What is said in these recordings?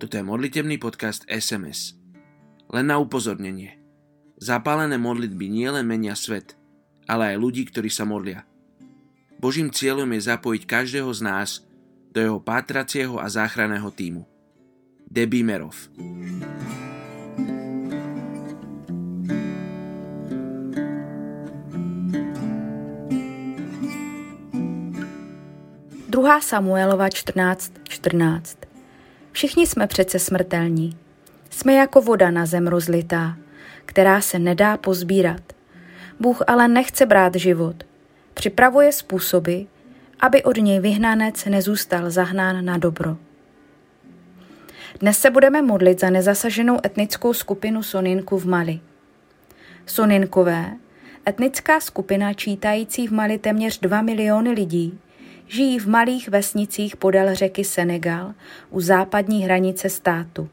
Toto je modlitebný podcast SMS. Len na upozornenie. Zapálené modlitby nielen menia svet, ale aj ľudí, ktorí sa modlia. Božím cieľom je zapojiť každého z nás do jeho pátracieho a záchranného týmu. Debimerov. Druhá Samuelova 14.14 14. Všichni jsme přece smrtelní. Jsme jako voda na zem rozlitá, která se nedá pozbírat. Bůh ale nechce brát život. Připravuje způsoby, aby od něj vyhnanec nezůstal zahnán na dobro. Dnes se budeme modlit za nezasaženou etnickou skupinu Soninku v Mali. Soninkové, etnická skupina čítající v Mali téměř 2 miliony lidí, žijí v malých vesnicích podél řeky Senegal u západní hranice státu.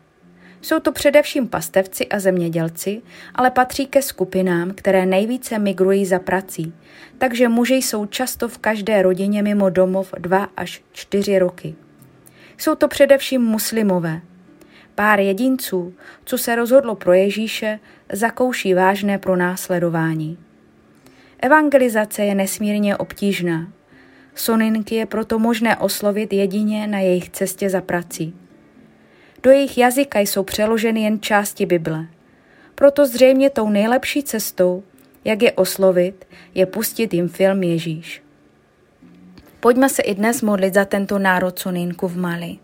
Jsou to především pastevci a zemědělci, ale patří ke skupinám, které nejvíce migrují za prací, takže muži jsou často v každé rodině mimo domov dva až čtyři roky. Jsou to především muslimové. Pár jedinců, co se rozhodlo pro Ježíše, zakouší vážné pronásledování. Evangelizace je nesmírně obtížná. Soninky je proto možné oslovit jedině na jejich cestě za prací. Do jejich jazyka jsou přeloženy jen části Bible. Proto zřejmě tou nejlepší cestou, jak je oslovit, je pustit jim film Ježíš. Pojďme se i dnes modlit za tento národ Soninku v Mali.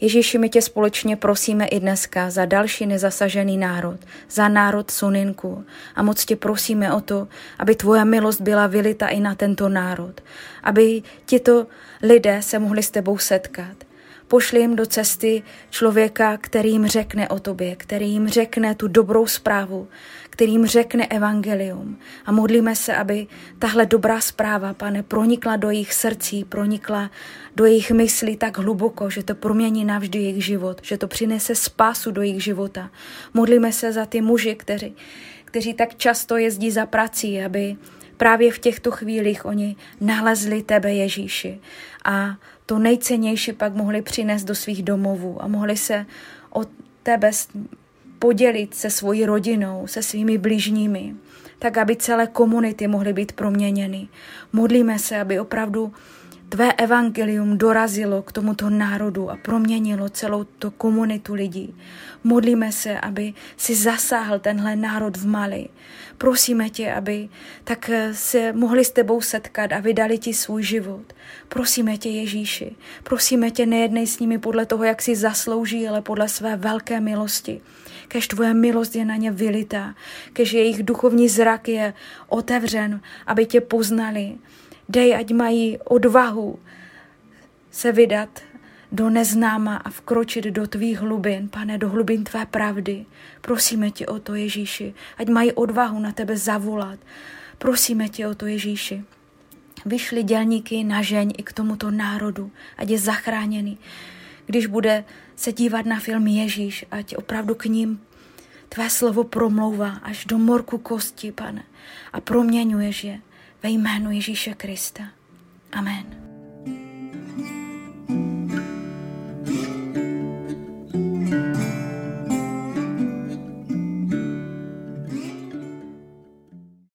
Ježíši, my tě společně prosíme i dneska za další nezasažený národ, za národ Suninku. A moc tě prosíme o to, aby tvoje milost byla vylita i na tento národ, aby tito lidé se mohli s tebou setkat. Pošli jim do cesty člověka, který jim řekne o tobě, který jim řekne tu dobrou zprávu, který jim řekne evangelium. A modlíme se, aby tahle dobrá zpráva, pane, pronikla do jejich srdcí, pronikla do jejich myslí tak hluboko, že to promění navždy jejich život, že to přinese spásu do jejich života. Modlíme se za ty muži, kteří, kteří tak často jezdí za prací, aby právě v těchto chvílích oni nalezli tebe, Ježíši. A to nejcennější pak mohli přinést do svých domovů a mohli se o tebe podělit se svojí rodinou, se svými blížními, tak aby celé komunity mohly být proměněny. Modlíme se, aby opravdu tvé evangelium dorazilo k tomuto národu a proměnilo celou tu komunitu lidí. Modlíme se, aby si zasáhl tenhle národ v Mali. Prosíme tě, aby tak se mohli s tebou setkat a vydali ti svůj život. Prosíme tě, Ježíši. Prosíme tě, nejednej s nimi podle toho, jak si zaslouží, ale podle své velké milosti. Kež tvoje milost je na ně vylitá, kež jejich duchovní zrak je otevřen, aby tě poznali, Dej, ať mají odvahu se vydat do neznáma a vkročit do tvých hlubin, pane, do hlubin tvé pravdy. Prosíme tě o to, Ježíši, ať mají odvahu na tebe zavolat. Prosíme tě o to, Ježíši. Vyšli dělníky na žeň i k tomuto národu, ať je zachráněný. Když bude se dívat na film Ježíš, ať opravdu k ním tvé slovo promlouvá až do morku kosti, pane, a proměňuješ je ve jménu Ježíše Krista. Amen.